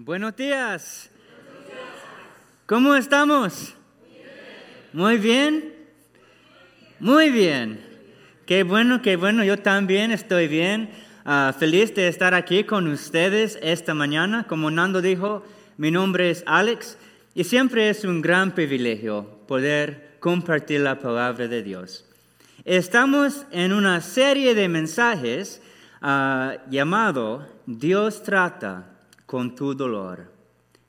Buenos días. ¿Cómo estamos? Muy bien. Muy bien. Qué bueno, qué bueno. Yo también estoy bien. Ah, feliz de estar aquí con ustedes esta mañana. Como Nando dijo, mi nombre es Alex y siempre es un gran privilegio poder compartir la palabra de Dios. Estamos en una serie de mensajes ah, llamado Dios trata con tu dolor.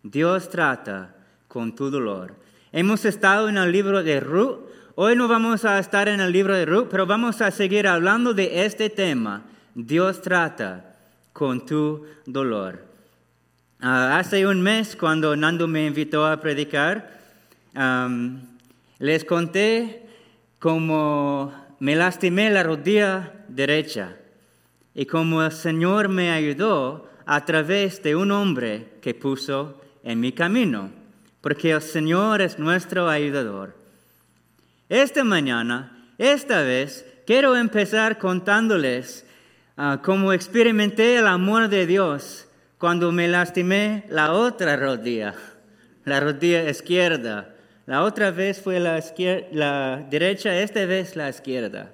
Dios trata con tu dolor. Hemos estado en el libro de Ruth. Hoy no vamos a estar en el libro de Ruth, pero vamos a seguir hablando de este tema. Dios trata con tu dolor. Ah, hace un mes, cuando Nando me invitó a predicar, les conté cómo me lastimé la rodilla derecha y cómo el Señor me ayudó a través de un hombre que puso en mi camino, porque el Señor es nuestro ayudador. Esta mañana, esta vez, quiero empezar contándoles ah, cómo experimenté el amor de Dios cuando me lastimé la otra rodilla, la rodilla izquierda. La otra vez fue la, la derecha, esta vez la izquierda.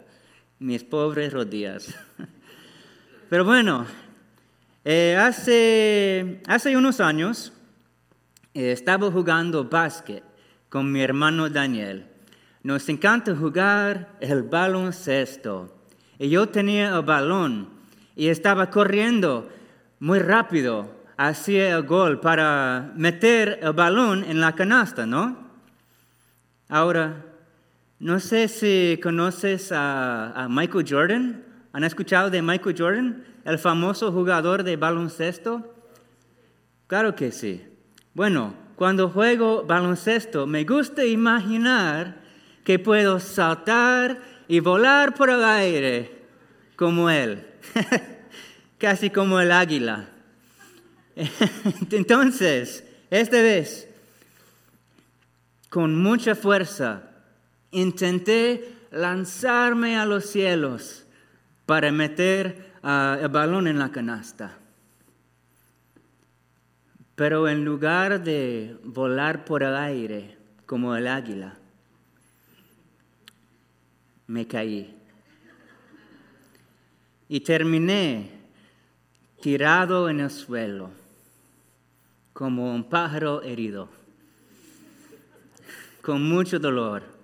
Mis pobres rodillas. Pero bueno, eh, hace, hace unos años eh, estaba jugando básquet con mi hermano Daniel. Nos encanta jugar el baloncesto. Y yo tenía el balón y estaba corriendo muy rápido hacia el gol para meter el balón en la canasta, ¿no? Ahora, no sé si conoces a Michael Jordan. ¿Han escuchado de Michael Jordan? El famoso jugador de baloncesto? Claro que sí. Bueno, cuando juego baloncesto me gusta imaginar que puedo saltar y volar por el aire como él, casi como el águila. Entonces, esta vez, con mucha fuerza, intenté lanzarme a los cielos para meter el balón en la canasta. Pero en lugar de volar por el aire como el águila, me caí. Y terminé tirado en el suelo como un pájaro herido, con mucho dolor.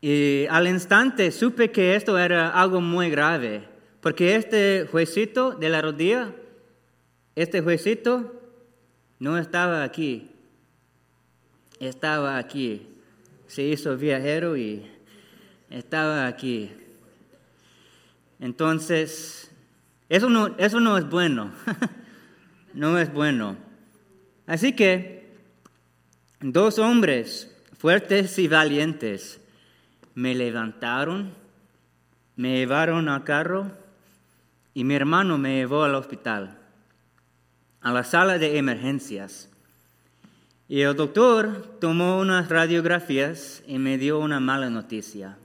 Y al instante supe que esto era algo muy grave, porque este juecito de la rodilla, este juecito no estaba aquí, estaba aquí. Se hizo viajero y estaba aquí. Entonces, eso no, eso no es bueno, no es bueno. Así que dos hombres fuertes y valientes me levantaron, me llevaron al carro y mi hermano me llevó al hospital, a la sala de emergencias. Y el doctor tomó unas radiografías y me dio una mala noticia.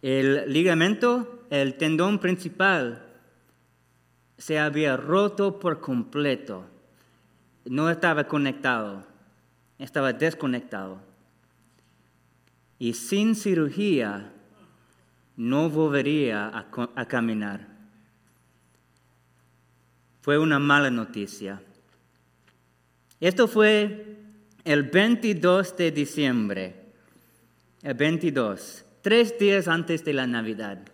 El ligamento, el tendón principal, se había roto por completo. No estaba conectado, estaba desconectado y sin cirugía no volvería a, caminar. Fue una mala noticia. Esto fue el 22 de diciembre, el 22, tres días antes de la Navidad.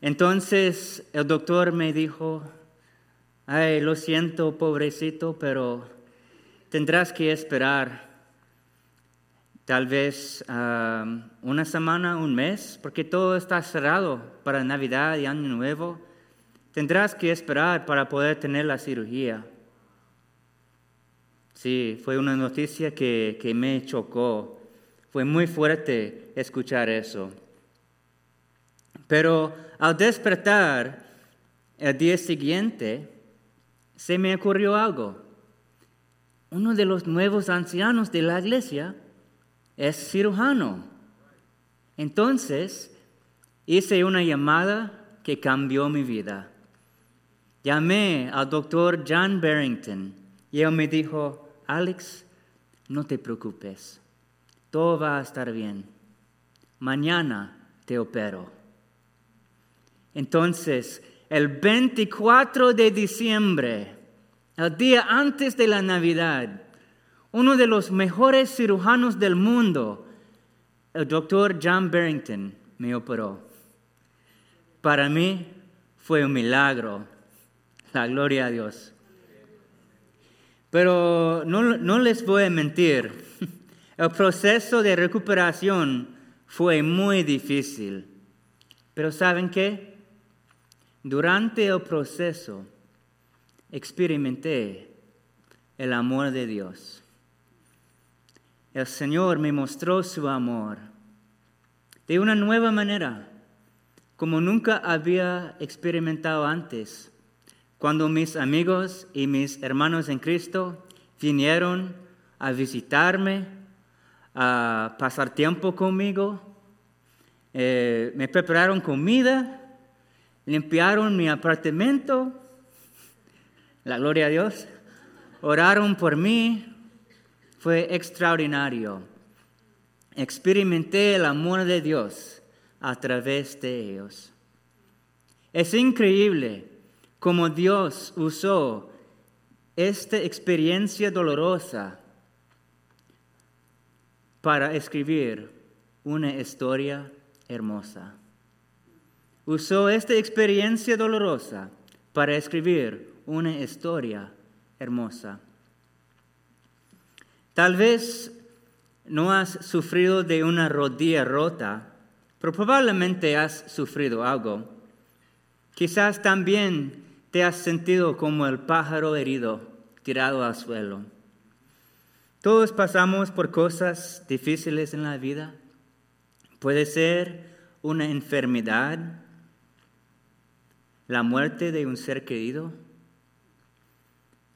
Entonces el doctor me dijo, ay, lo siento, pobrecito, pero tendrás que esperar tal vez una semana, un mes, porque todo está cerrado para Navidad y Año Nuevo. Tendrás que esperar para poder tener la cirugía. Sí, fue una noticia que, que me chocó. Fue muy fuerte escuchar eso. Pero al despertar el día siguiente, se me ocurrió algo. Uno de los nuevos ancianos de la iglesia es cirujano. Entonces hice una llamada que cambió mi vida. Llamé al doctor John Barrington y él me dijo, Alex, no te preocupes, todo va a estar bien. Mañana te opero. Entonces, el 24 de diciembre, el día antes de la Navidad, uno de los mejores cirujanos del mundo, el doctor John Barrington, me operó. Para mí fue un milagro. La gloria a Dios. Pero no, no les voy a mentir, el proceso de recuperación fue muy difícil. Pero ¿saben qué? Durante el proceso experimenté el amor de Dios. El Señor me mostró su amor de una nueva manera, como nunca había experimentado antes. Cuando mis amigos y mis hermanos en Cristo vinieron a visitarme, a pasar tiempo conmigo, eh, me prepararon comida, limpiaron mi apartamento, la gloria a Dios, oraron por mí, fue extraordinario. Experimenté el amor de Dios a través de ellos. Es increíble cómo Dios usó esta experiencia dolorosa para escribir una historia hermosa. Usó esta experiencia dolorosa para escribir una historia hermosa. Tal vez no has sufrido de una rodilla rota, pero probablemente has sufrido algo. Quizás también te has sentido como el pájaro herido, tirado al suelo. Todos pasamos por cosas difíciles en la vida. Puede ser una enfermedad, la muerte de un ser querido,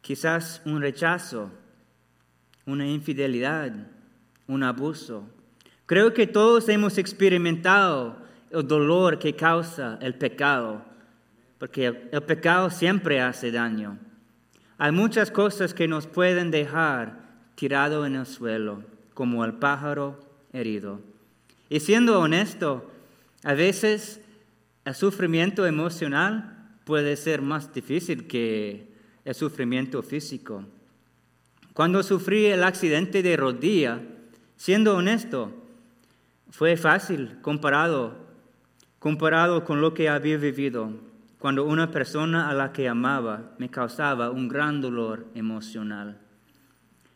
quizás un rechazo, una infidelidad, un abuso. Creo que todos hemos experimentado el dolor que causa el pecado porque el pecado siempre hace daño. Hay muchas cosas que nos pueden dejar tirado en el suelo, como el pájaro herido. Y siendo honesto, a veces el sufrimiento emocional puede ser más difícil que el sufrimiento físico. Cuando sufrí el accidente de rodilla, siendo honesto, fue fácil comparado, comparado con lo que había vivido cuando una persona a la que amaba me causaba un gran dolor emocional.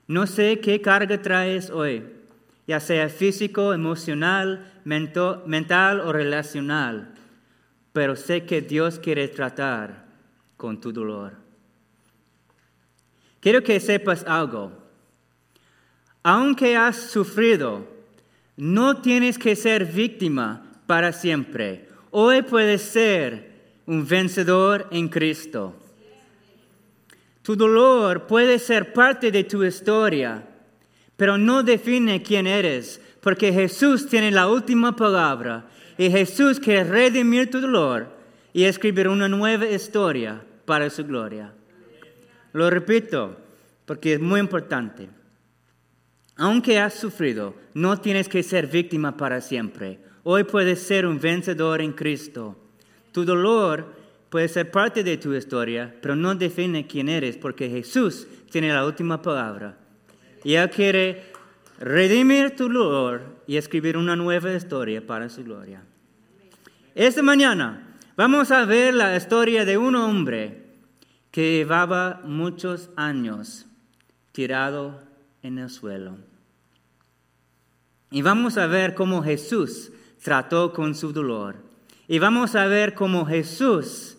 No sé qué carga traes hoy, ya sea físico, emocional, mental o relacional, pero sé que Dios quiere tratar con tu dolor. Quiero que sepas algo. Aunque has sufrido, no tienes que ser víctima para siempre. Hoy puedes ser un vencedor en Cristo. Tu dolor puede ser parte de tu historia, pero no define quién eres, porque Jesús tiene la última palabra y Jesús quiere redimir tu dolor y escribir una nueva historia para su gloria. Lo repito, porque es muy importante. Aunque has sufrido, no tienes que ser víctima para siempre. Hoy puedes ser un vencedor en Cristo. Tu dolor puede ser parte de tu historia, pero no define quién eres, porque Jesús tiene la última palabra. Y Él quiere redimir tu dolor y escribir una nueva historia para su gloria. Esta mañana vamos a ver la historia de un hombre que llevaba muchos años tirado en el suelo. Y vamos a ver cómo Jesús trató con su dolor y vamos a ver cómo Jesús,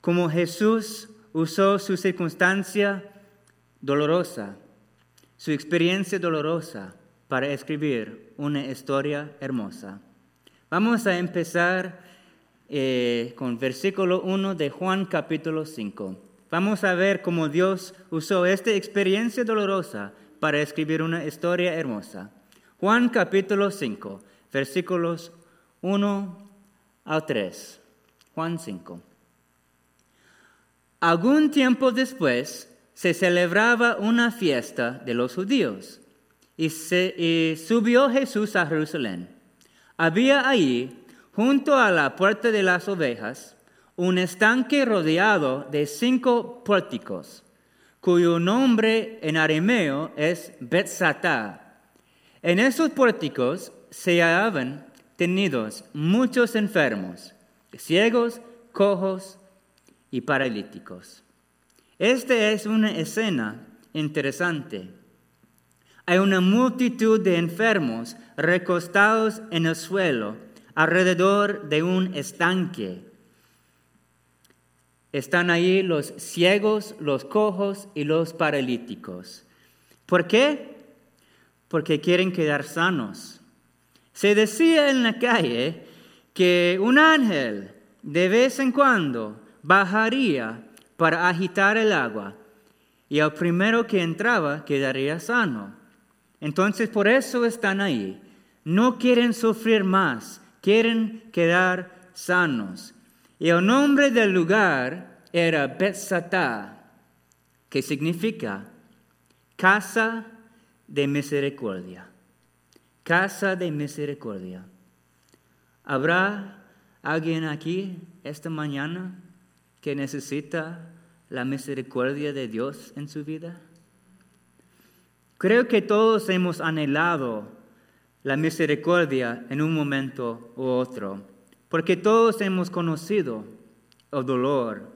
cómo Jesús usó su circunstancia dolorosa, su experiencia dolorosa para escribir una historia hermosa. Vamos a empezar eh, con versículo 1 de Juan capítulo 5. Vamos a ver cómo Dios usó esta experiencia dolorosa para escribir una historia hermosa. Juan capítulo 5 versículos 1 a 3. Juan 5. Algún tiempo después se celebraba una fiesta de los judíos y, y subió Jesús a Jerusalén. Había allí, junto a la puerta de las ovejas, un estanque rodeado de cinco pórticos, cuyo nombre en arameo es Betzatá. En esos pórticos se hallaban tenidos muchos enfermos, ciegos, cojos y paralíticos. Esta es una escena interesante. Hay una multitud de enfermos recostados en el suelo alrededor de un estanque. Están ahí los ciegos, los cojos y los paralíticos. ¿Por qué? Porque quieren quedar sanos. Se decía en la calle que un ángel de vez en cuando bajaría para agitar el agua y el primero que entraba quedaría sano. Entonces por eso están ahí. No quieren sufrir más, quieren quedar sanos. Y el nombre del lugar era Betzatá, que significa casa de misericordia. Casa de misericordia. ¿Habrá alguien aquí esta mañana que necesita la misericordia de Dios en su vida? Creo que todos hemos anhelado la misericordia en un momento u otro, porque todos hemos conocido el dolor.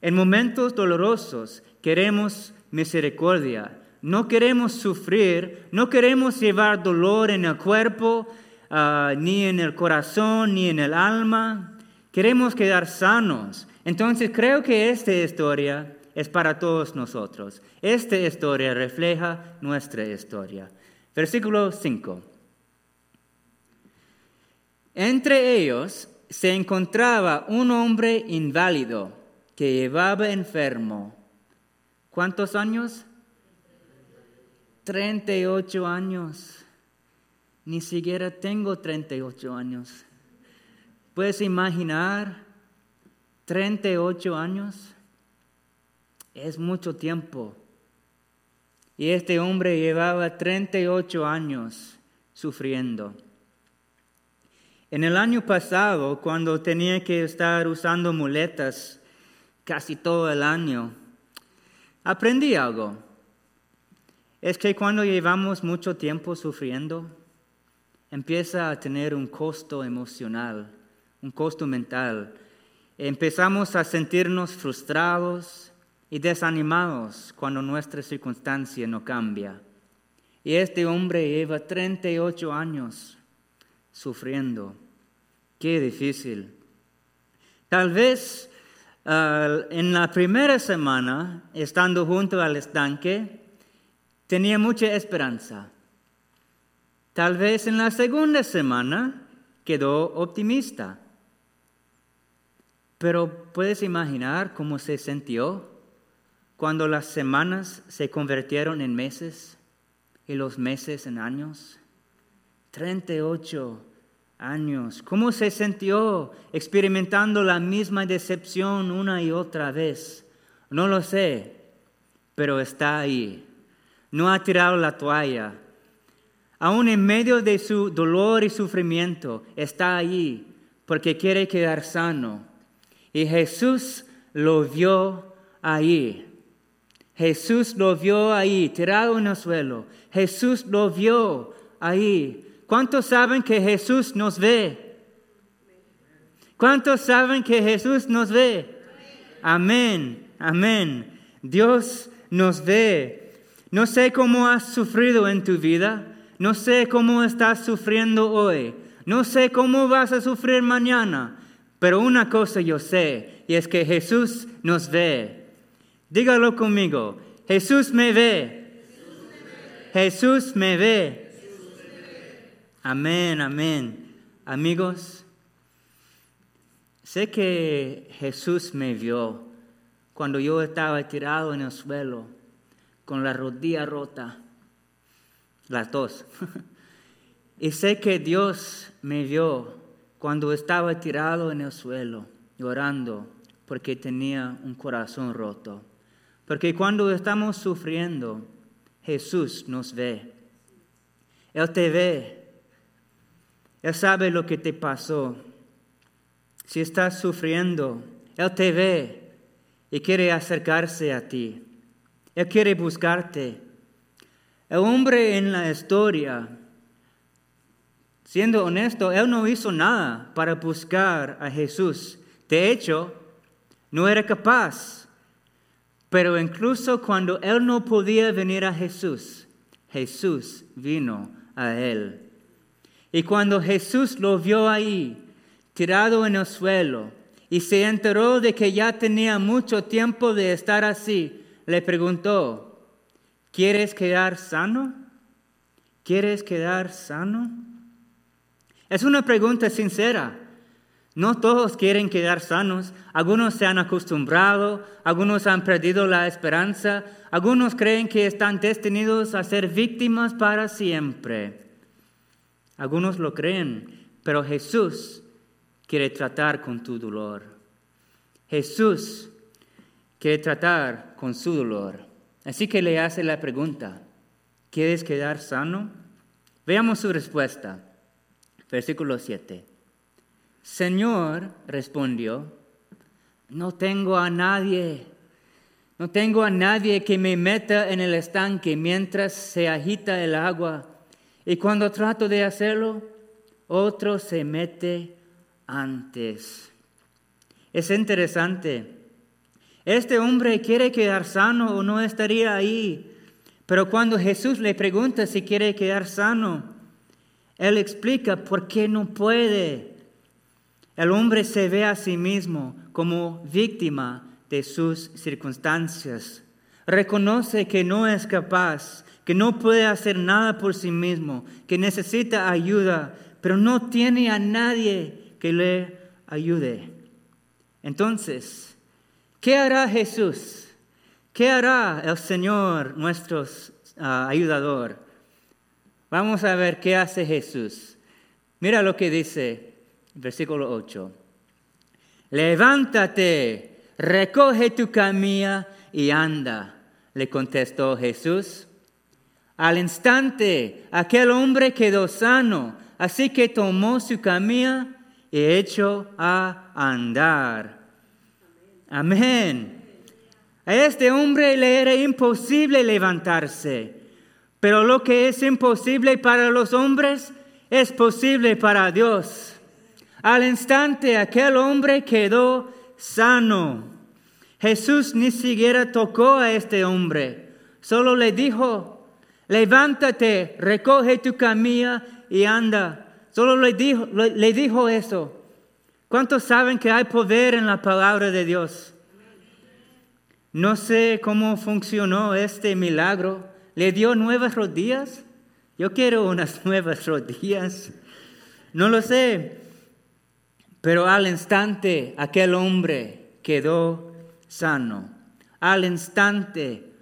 En momentos dolorosos queremos misericordia, no queremos sufrir, no queremos llevar dolor en el cuerpo, ah, ni en el corazón, ni en el alma. Queremos quedar sanos. Entonces creo que esta historia es para todos nosotros. Esta historia refleja nuestra historia. Versículo 5. Entre ellos se encontraba un hombre inválido que llevaba enfermo. ¿Cuántos años? 38 años. Ni siquiera tengo 38 años. ¿Puedes imaginar 38 años? Es mucho tiempo. Y este hombre llevaba 38 años sufriendo. En el año pasado, cuando tenía que estar usando muletas casi todo el año, aprendí algo. Es que cuando llevamos mucho tiempo sufriendo, empieza a tener un costo emocional, un costo mental. Empezamos a sentirnos frustrados y desanimados cuando nuestra circunstancia no cambia. Y este hombre lleva 38 años sufriendo. Qué difícil. Tal vez en la primera semana, estando junto al estanque, tenía mucha esperanza. Tal vez en la segunda semana quedó optimista. Pero puedes imaginar cómo se sintió cuando las semanas se convirtieron en meses y los meses en años. 38 años. ¿Cómo se sintió experimentando la misma decepción una y otra vez? No lo sé, pero está ahí. No ha tirado la toalla. Aún en medio de su dolor y sufrimiento, está ahí porque quiere quedar sano. Y Jesús lo vio ahí. Jesús lo vio ahí, tirado en el suelo. Jesús lo vio ahí ¿Cuántos saben que Jesús nos ve? ¿Cuántos saben que Jesús nos ve? Amén, amén. Dios nos ve. No sé cómo has sufrido en tu vida. No sé cómo estás sufriendo hoy. No sé cómo vas a sufrir mañana. Pero una cosa yo sé, y es que Jesús nos ve. Dígalo conmigo. Jesús me ve. Jesús me ve. Amén, amén. Amigos, sé que Jesús me vio cuando yo estaba tirado en el suelo con la rodilla rota, las dos. y sé que Dios me vio cuando estaba tirado en el suelo, llorando porque tenía un corazón roto. Porque cuando estamos sufriendo, Jesús nos ve. Él te ve. Él sabe lo que te pasó. Si estás sufriendo, Él te ve y quiere acercarse a ti. Él quiere buscarte. El hombre en la historia, siendo honesto, Él no hizo nada para buscar a Jesús. De hecho, no era capaz. Pero incluso cuando Él no podía venir a Jesús, Jesús vino a Él. Y cuando Jesús lo vio ahí, tirado en el suelo, y se enteró de que ya tenía mucho tiempo de estar así, le preguntó, ¿quieres quedar sano? ¿Quieres quedar sano? Es una pregunta sincera. No todos quieren quedar sanos. Algunos se han acostumbrado, algunos han perdido la esperanza, algunos creen que están destinados a ser víctimas para siempre. Algunos lo creen, pero Jesús quiere tratar con tu dolor. Jesús quiere tratar con su dolor. Así que le hace la pregunta, ¿quieres quedar sano? Veamos su respuesta. Versículo 7. Señor, respondió, no tengo a nadie, no tengo a nadie que me meta en el estanque mientras se agita el agua. Y cuando trato de hacerlo, otro se mete antes. Es interesante. Este hombre quiere quedar sano o no estaría ahí. Pero cuando Jesús le pregunta si quiere quedar sano, él explica por qué no puede. El hombre se ve a sí mismo como víctima de sus circunstancias. Reconoce que no es capaz, que no puede hacer nada por sí mismo, que necesita ayuda, pero no tiene a nadie que le ayude. Entonces, ¿qué hará Jesús? ¿Qué hará el Señor, nuestro ah, ayudador? Vamos a ver qué hace Jesús. Mira lo que dice versículo 8. Levántate, recoge tu camilla y anda, le contestó Jesús. Al instante, aquel hombre quedó sano, así que tomó su camilla hecho a andar. Amén. A este hombre le era imposible levantarse, pero lo que es imposible para los hombres es posible para Dios. Al instante aquel hombre quedó sano. Jesús ni siquiera tocó a este hombre, solo le dijo, levántate, recoge tu camilla y anda. Solo le dijo, le dijo eso. ¿Cuántos saben que hay poder en la palabra de Dios? No sé cómo funcionó este milagro. ¿Le dio nuevas rodillas? Yo quiero unas nuevas rodillas. No lo sé. Pero al instante aquel hombre quedó sano. Al instante.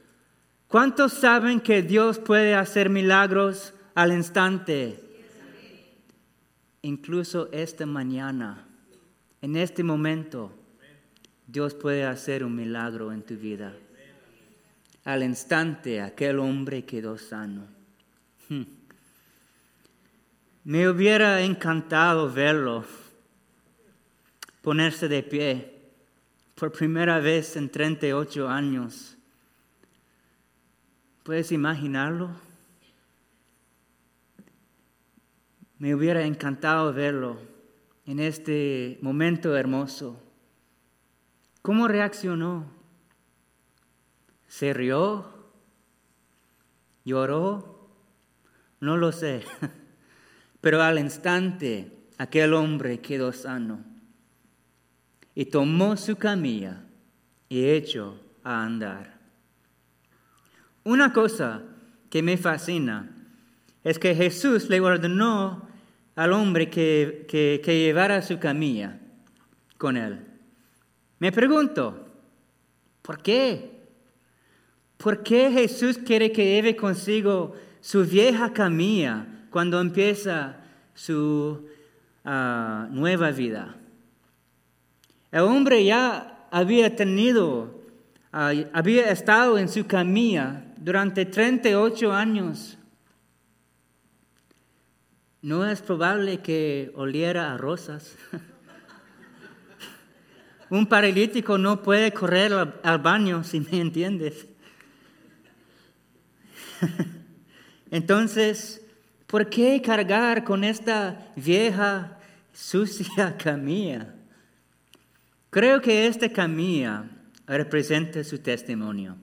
¿Cuántos saben que Dios puede hacer milagros al instante? incluso esta mañana, en este momento, Dios puede hacer un milagro en tu vida. Al instante aquel hombre quedó sano. Hmm. Me hubiera encantado verlo ponerse de pie por primera vez en 38 años. ¿Puedes imaginarlo? Me hubiera encantado verlo en este momento hermoso. ¿Cómo reaccionó? ¿Se rió? ¿Lloró? No lo sé. Pero al instante aquel hombre quedó sano y tomó su camilla y echó a andar. Una cosa que me fascina es que Jesús le ordenó al hombre que, que, llevara su camilla con él. Me pregunto, ¿por qué? ¿Por qué Jesús quiere que lleve consigo su vieja camilla cuando empieza su ah, nueva vida? El hombre ya había tenido, ah, había estado en su camilla durante 38 años. No es probable que oliera a rosas. Un paralítico no puede correr al baño, si me entiendes. Entonces, ¿por qué cargar con esta vieja, sucia camilla? Creo que esta camilla representa su testimonio.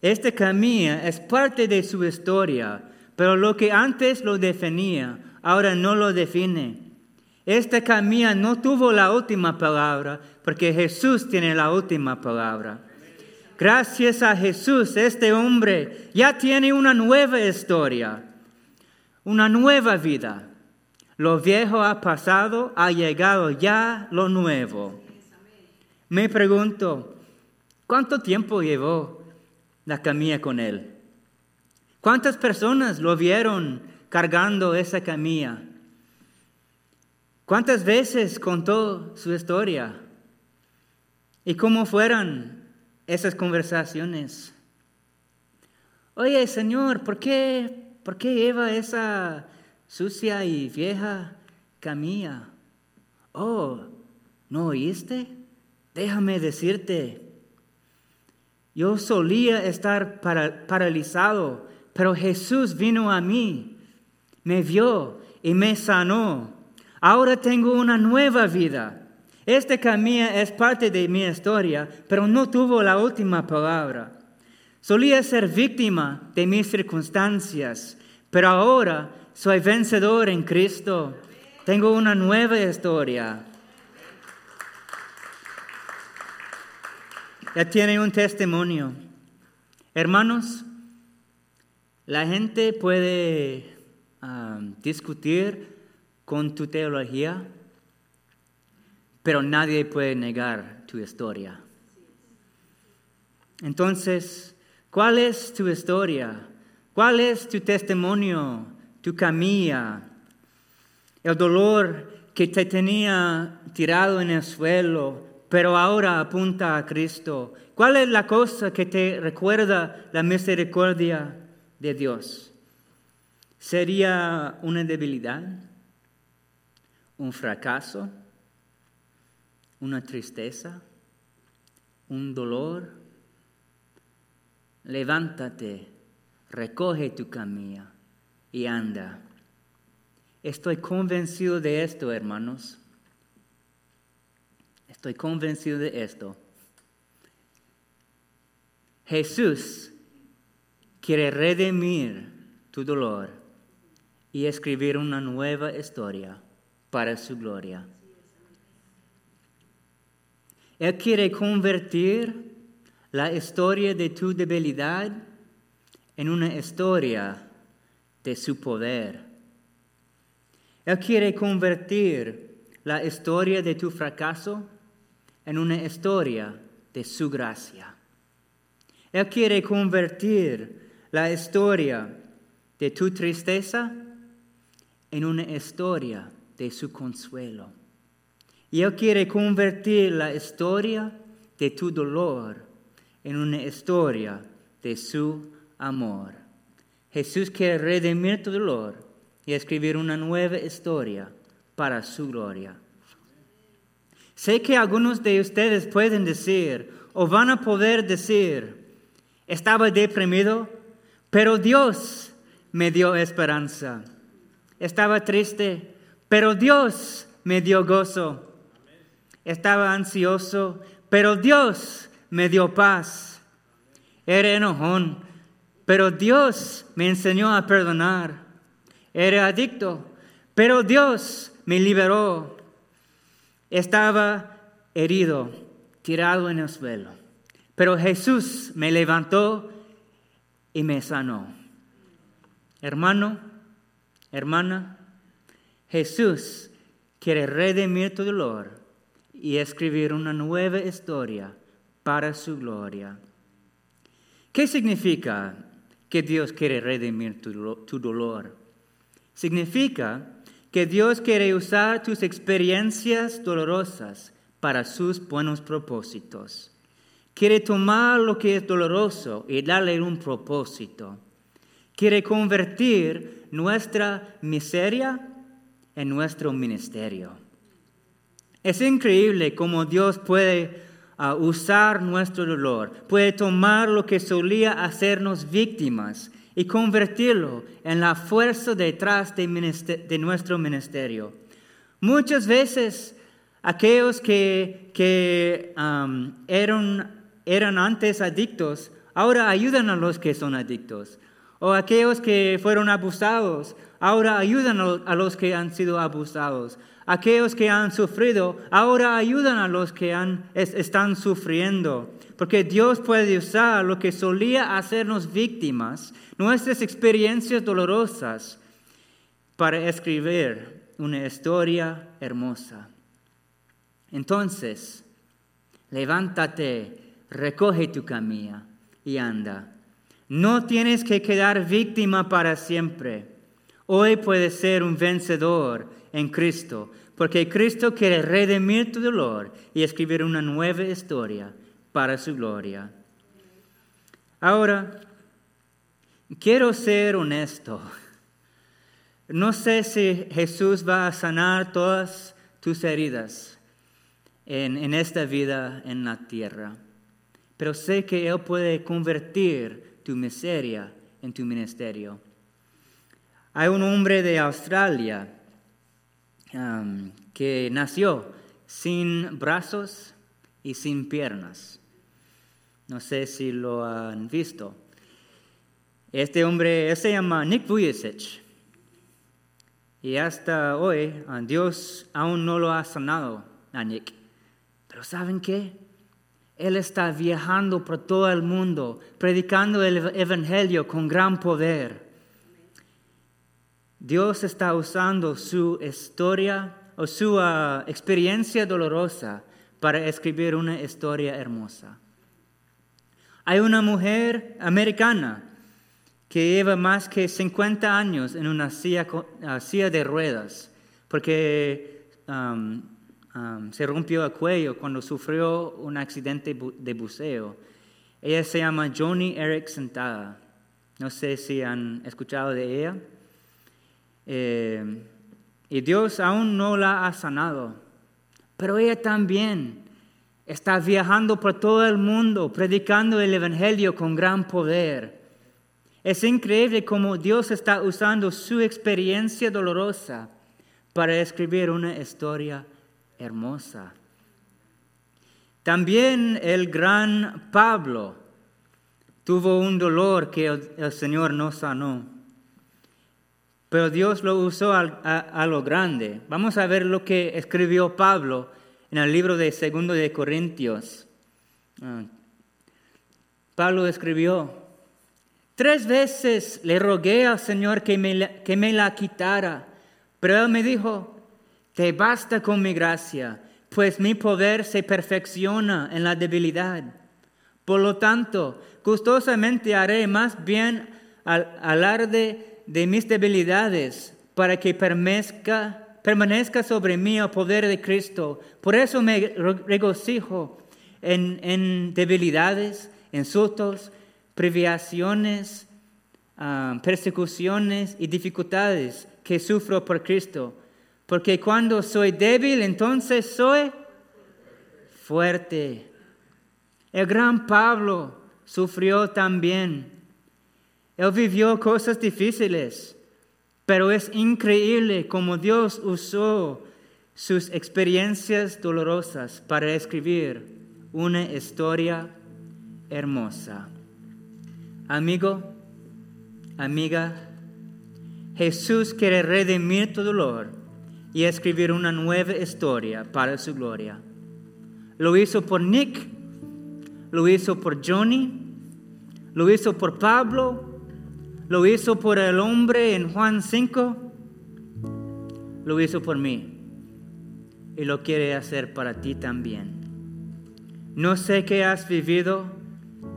Esta camilla es parte de su historia, pero lo que antes lo definía, ahora no lo define. Esta camilla no tuvo la última palabra, porque Jesús tiene la última palabra. Gracias a Jesús, este hombre ya tiene una nueva historia, una nueva vida. Lo viejo ha pasado, ha llegado ya lo nuevo. Me pregunto, ¿cuánto tiempo llevó la camilla con él? ¿Cuántas personas lo vieron cargando esa camilla? ¿Cuántas veces contó su historia? ¿Y cómo fueran esas conversaciones. Oye, Señor, ¿por qué, ¿por qué lleva esa sucia y vieja camilla? Oh, ¿no oíste? Déjame decirte. Yo solía estar paralizado, pero Jesús vino a mí, me vio y me sanó. Ahora tengo una nueva vida. Esta camilla es parte de mi historia, pero no tuvo la última palabra. Solía ser víctima de mis circunstancias, pero ahora soy vencedor en Cristo. Tengo una nueva historia. Ya tiene un testimonio. Hermanos, la gente puede ah, discutir con tu teología, pero nadie puede negar tu historia. Entonces, ¿cuál es tu historia? ¿Cuál es tu testimonio, tu camilla? El dolor que te tenía tirado en el suelo, pero ahora apunta a Cristo. ¿Cuál es la cosa que te recuerda la misericordia de Dios? ¿Sería una debilidad? ¿Un fracaso? una tristeza, un dolor, levántate, recoge tu camilla y anda. Estoy convencido de esto, hermanos. Estoy convencido de esto. Jesús quiere redimir tu dolor y escribir una nueva historia para su gloria. Él quiere convertir la historia de tu debilidad en una historia de su poder. Él quiere convertir la historia de tu fracaso en una historia de su gracia. Él quiere convertir la historia de tu tristeza en una historia de su consuelo. Y Él quiere convertir la historia de tu dolor en una historia de su amor. Jesús quiere redimir tu dolor y escribir una nueva historia para su gloria. Sé que algunos de ustedes pueden decir o van a poder decir, estaba deprimido, pero Dios me dio esperanza. Estaba triste, pero Dios me dio gozo estaba ansioso, pero Dios me dio paz. Era enojón, pero Dios me enseñó a perdonar. Era adicto, pero Dios me liberó. Estaba herido, tirado en el suelo, pero Jesús me levantó y me sanó. Hermano, hermana, Jesús quiere redimir tu dolor y escribir una nueva historia para su gloria. ¿Qué significa que Dios quiere redimir tu, dolor? Significa que Dios quiere usar tus experiencias dolorosas para sus buenos propósitos. Quiere tomar lo que es doloroso y darle un propósito. Quiere convertir nuestra miseria en nuestro ministerio. Es increíble cómo Dios puede uh, usar nuestro dolor, puede tomar lo que solía hacernos víctimas y convertirlo en la fuerza detrás de, nuestro ministerio. Muchas veces aquellos que, que eran eran antes adictos, ahora ayudan a los que son adictos. O aquellos que fueron abusados, ahora ayudan a los que han sido abusados. Aquellos que han sufrido, ahora ayudan a los que han, están sufriendo. Porque Dios puede usar lo que solía hacernos víctimas, nuestras experiencias dolorosas, para escribir una historia hermosa. Entonces, levántate recoge tu camilla y anda. No tienes que quedar víctima para siempre. Hoy puedes ser un vencedor en Cristo, porque Cristo quiere redimir tu dolor y escribir una nueva historia para su gloria. Ahora, quiero ser honesto. No sé si Jesús va a sanar todas tus heridas en, en esta vida en la tierra pero sé que Él puede convertir tu miseria en tu ministerio. Hay un hombre de Australia um, que nació sin brazos y sin piernas. No sé si lo han visto. Este hombre se llama Nick Vujicic. Y hasta hoy Dios aún no lo ha sanado a Nick. Pero ¿saben qué? Él está viajando por todo el mundo, predicando el Evangelio con gran poder. Dios está usando su historia o su ah, experiencia dolorosa para escribir una historia hermosa. Hay una mujer americana que lleva más que 50 años en una silla, ah, de ruedas, porque se rompió el cuello cuando sufrió un accidente de buceo. Ella se llama Joni Eric Sentada. No sé si han escuchado de ella. Eh, y Dios aún no la ha sanado. Pero ella también está viajando por todo el mundo, predicando el Evangelio con gran poder. Es increíble cómo Dios está usando su experiencia dolorosa para escribir una historia hermosa. También el gran Pablo tuvo un dolor que el, Señor no sanó. Pero Dios lo usó a, lo grande. Vamos a ver lo que escribió Pablo en el libro de Segundo de Corintios. Ah. Pablo escribió, tres veces le rogué al Señor que me, que me la quitara, pero Él me dijo, te basta con mi gracia, pues mi poder se perfecciona en la debilidad. Por lo tanto, gustosamente haré más bien al alarde de mis debilidades para que permanezca, sobre mí el poder de Cristo. Por eso me regocijo en, en debilidades, insultos, privaciones, ah, persecuciones y dificultades que sufro por Cristo porque cuando soy débil, entonces soy fuerte. El gran Pablo sufrió también. Él vivió cosas difíciles, pero es increíble cómo Dios usó sus experiencias dolorosas para escribir una historia hermosa. Amigo, amiga, Jesús quiere redimir tu dolor y escribir una nueva historia para su gloria. Lo hizo por Nick, lo hizo por Johnny, lo hizo por Pablo, lo hizo por el hombre en Juan 5, lo hizo por mí y lo quiere hacer para ti también. No sé qué has vivido,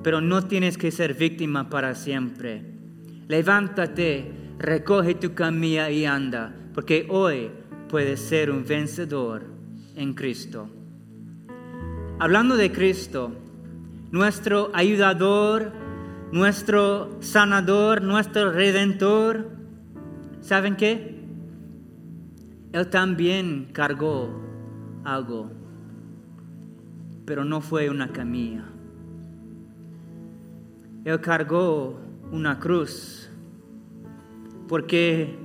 pero no tienes que ser víctima para siempre. Levántate, recoge tu camilla y anda, porque hoy puedes ser un vencedor en Cristo. hablando de Cristo, nuestro ayudador, nuestro sanador, nuestro redentor, ¿saben qué? Él también cargó algo, pero no fue una camilla. Él cargó una cruz, porque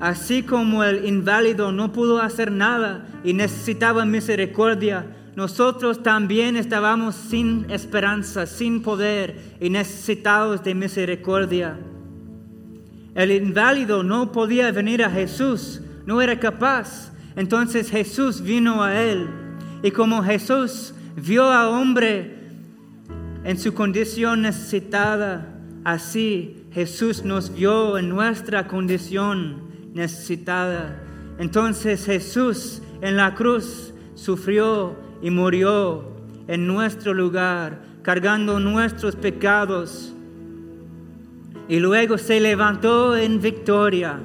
así como el inválido no pudo hacer nada y necesitaba misericordia, nosotros también estábamos sin esperanza, sin poder y necesitados de misericordia. El inválido no podía venir a Jesús, no era capaz. Entonces Jesús vino a él y como Jesús vio a hombre en su condición necesitada, así Jesús nos vio en nuestra condición necesitada. Entonces Jesús en la cruz sufrió y murió en nuestro lugar, cargando nuestros pecados. Y luego se levantó en victoria.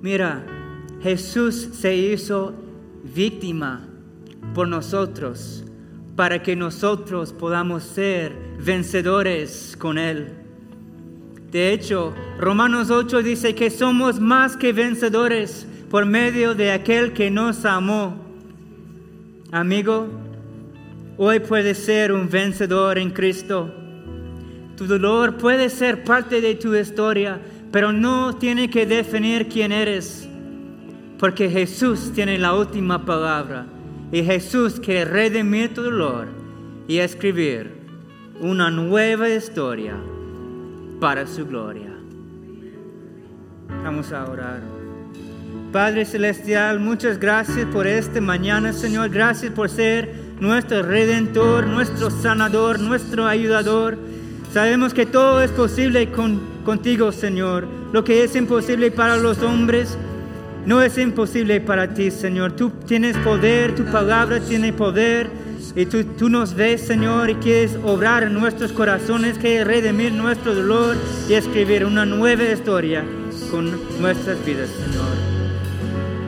Mira, Jesús se hizo víctima por nosotros para que nosotros podamos ser vencedores con Él. De hecho, Romanos 8 dice que somos más que vencedores por medio de aquel que nos amó. Amigo, hoy puedes ser un vencedor en Cristo. Tu dolor puede ser parte de tu historia, pero no tiene que definir quién eres, porque Jesús tiene la última palabra y Jesús quiere redimir tu dolor y escribir una nueva historia para su gloria. Vamos a orar. Padre Celestial, muchas gracias por esta mañana, Señor. Gracias por ser nuestro redentor, nuestro sanador, nuestro ayudador. Sabemos que todo es posible contigo, Señor. Lo que es imposible para los hombres no es imposible para ti, Señor. Tú tienes poder, tu palabra tiene poder. Y tú, tú, nos ves, Señor, y quieres obrar en nuestros corazones, quieres redimir nuestro dolor y escribir una nueva historia con nuestras vidas, Señor.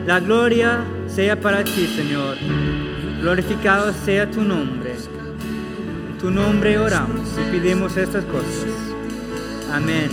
La gloria sea para ti, Señor. Glorificado sea tu nombre. En tu nombre oramos y pedimos estas cosas. Amén.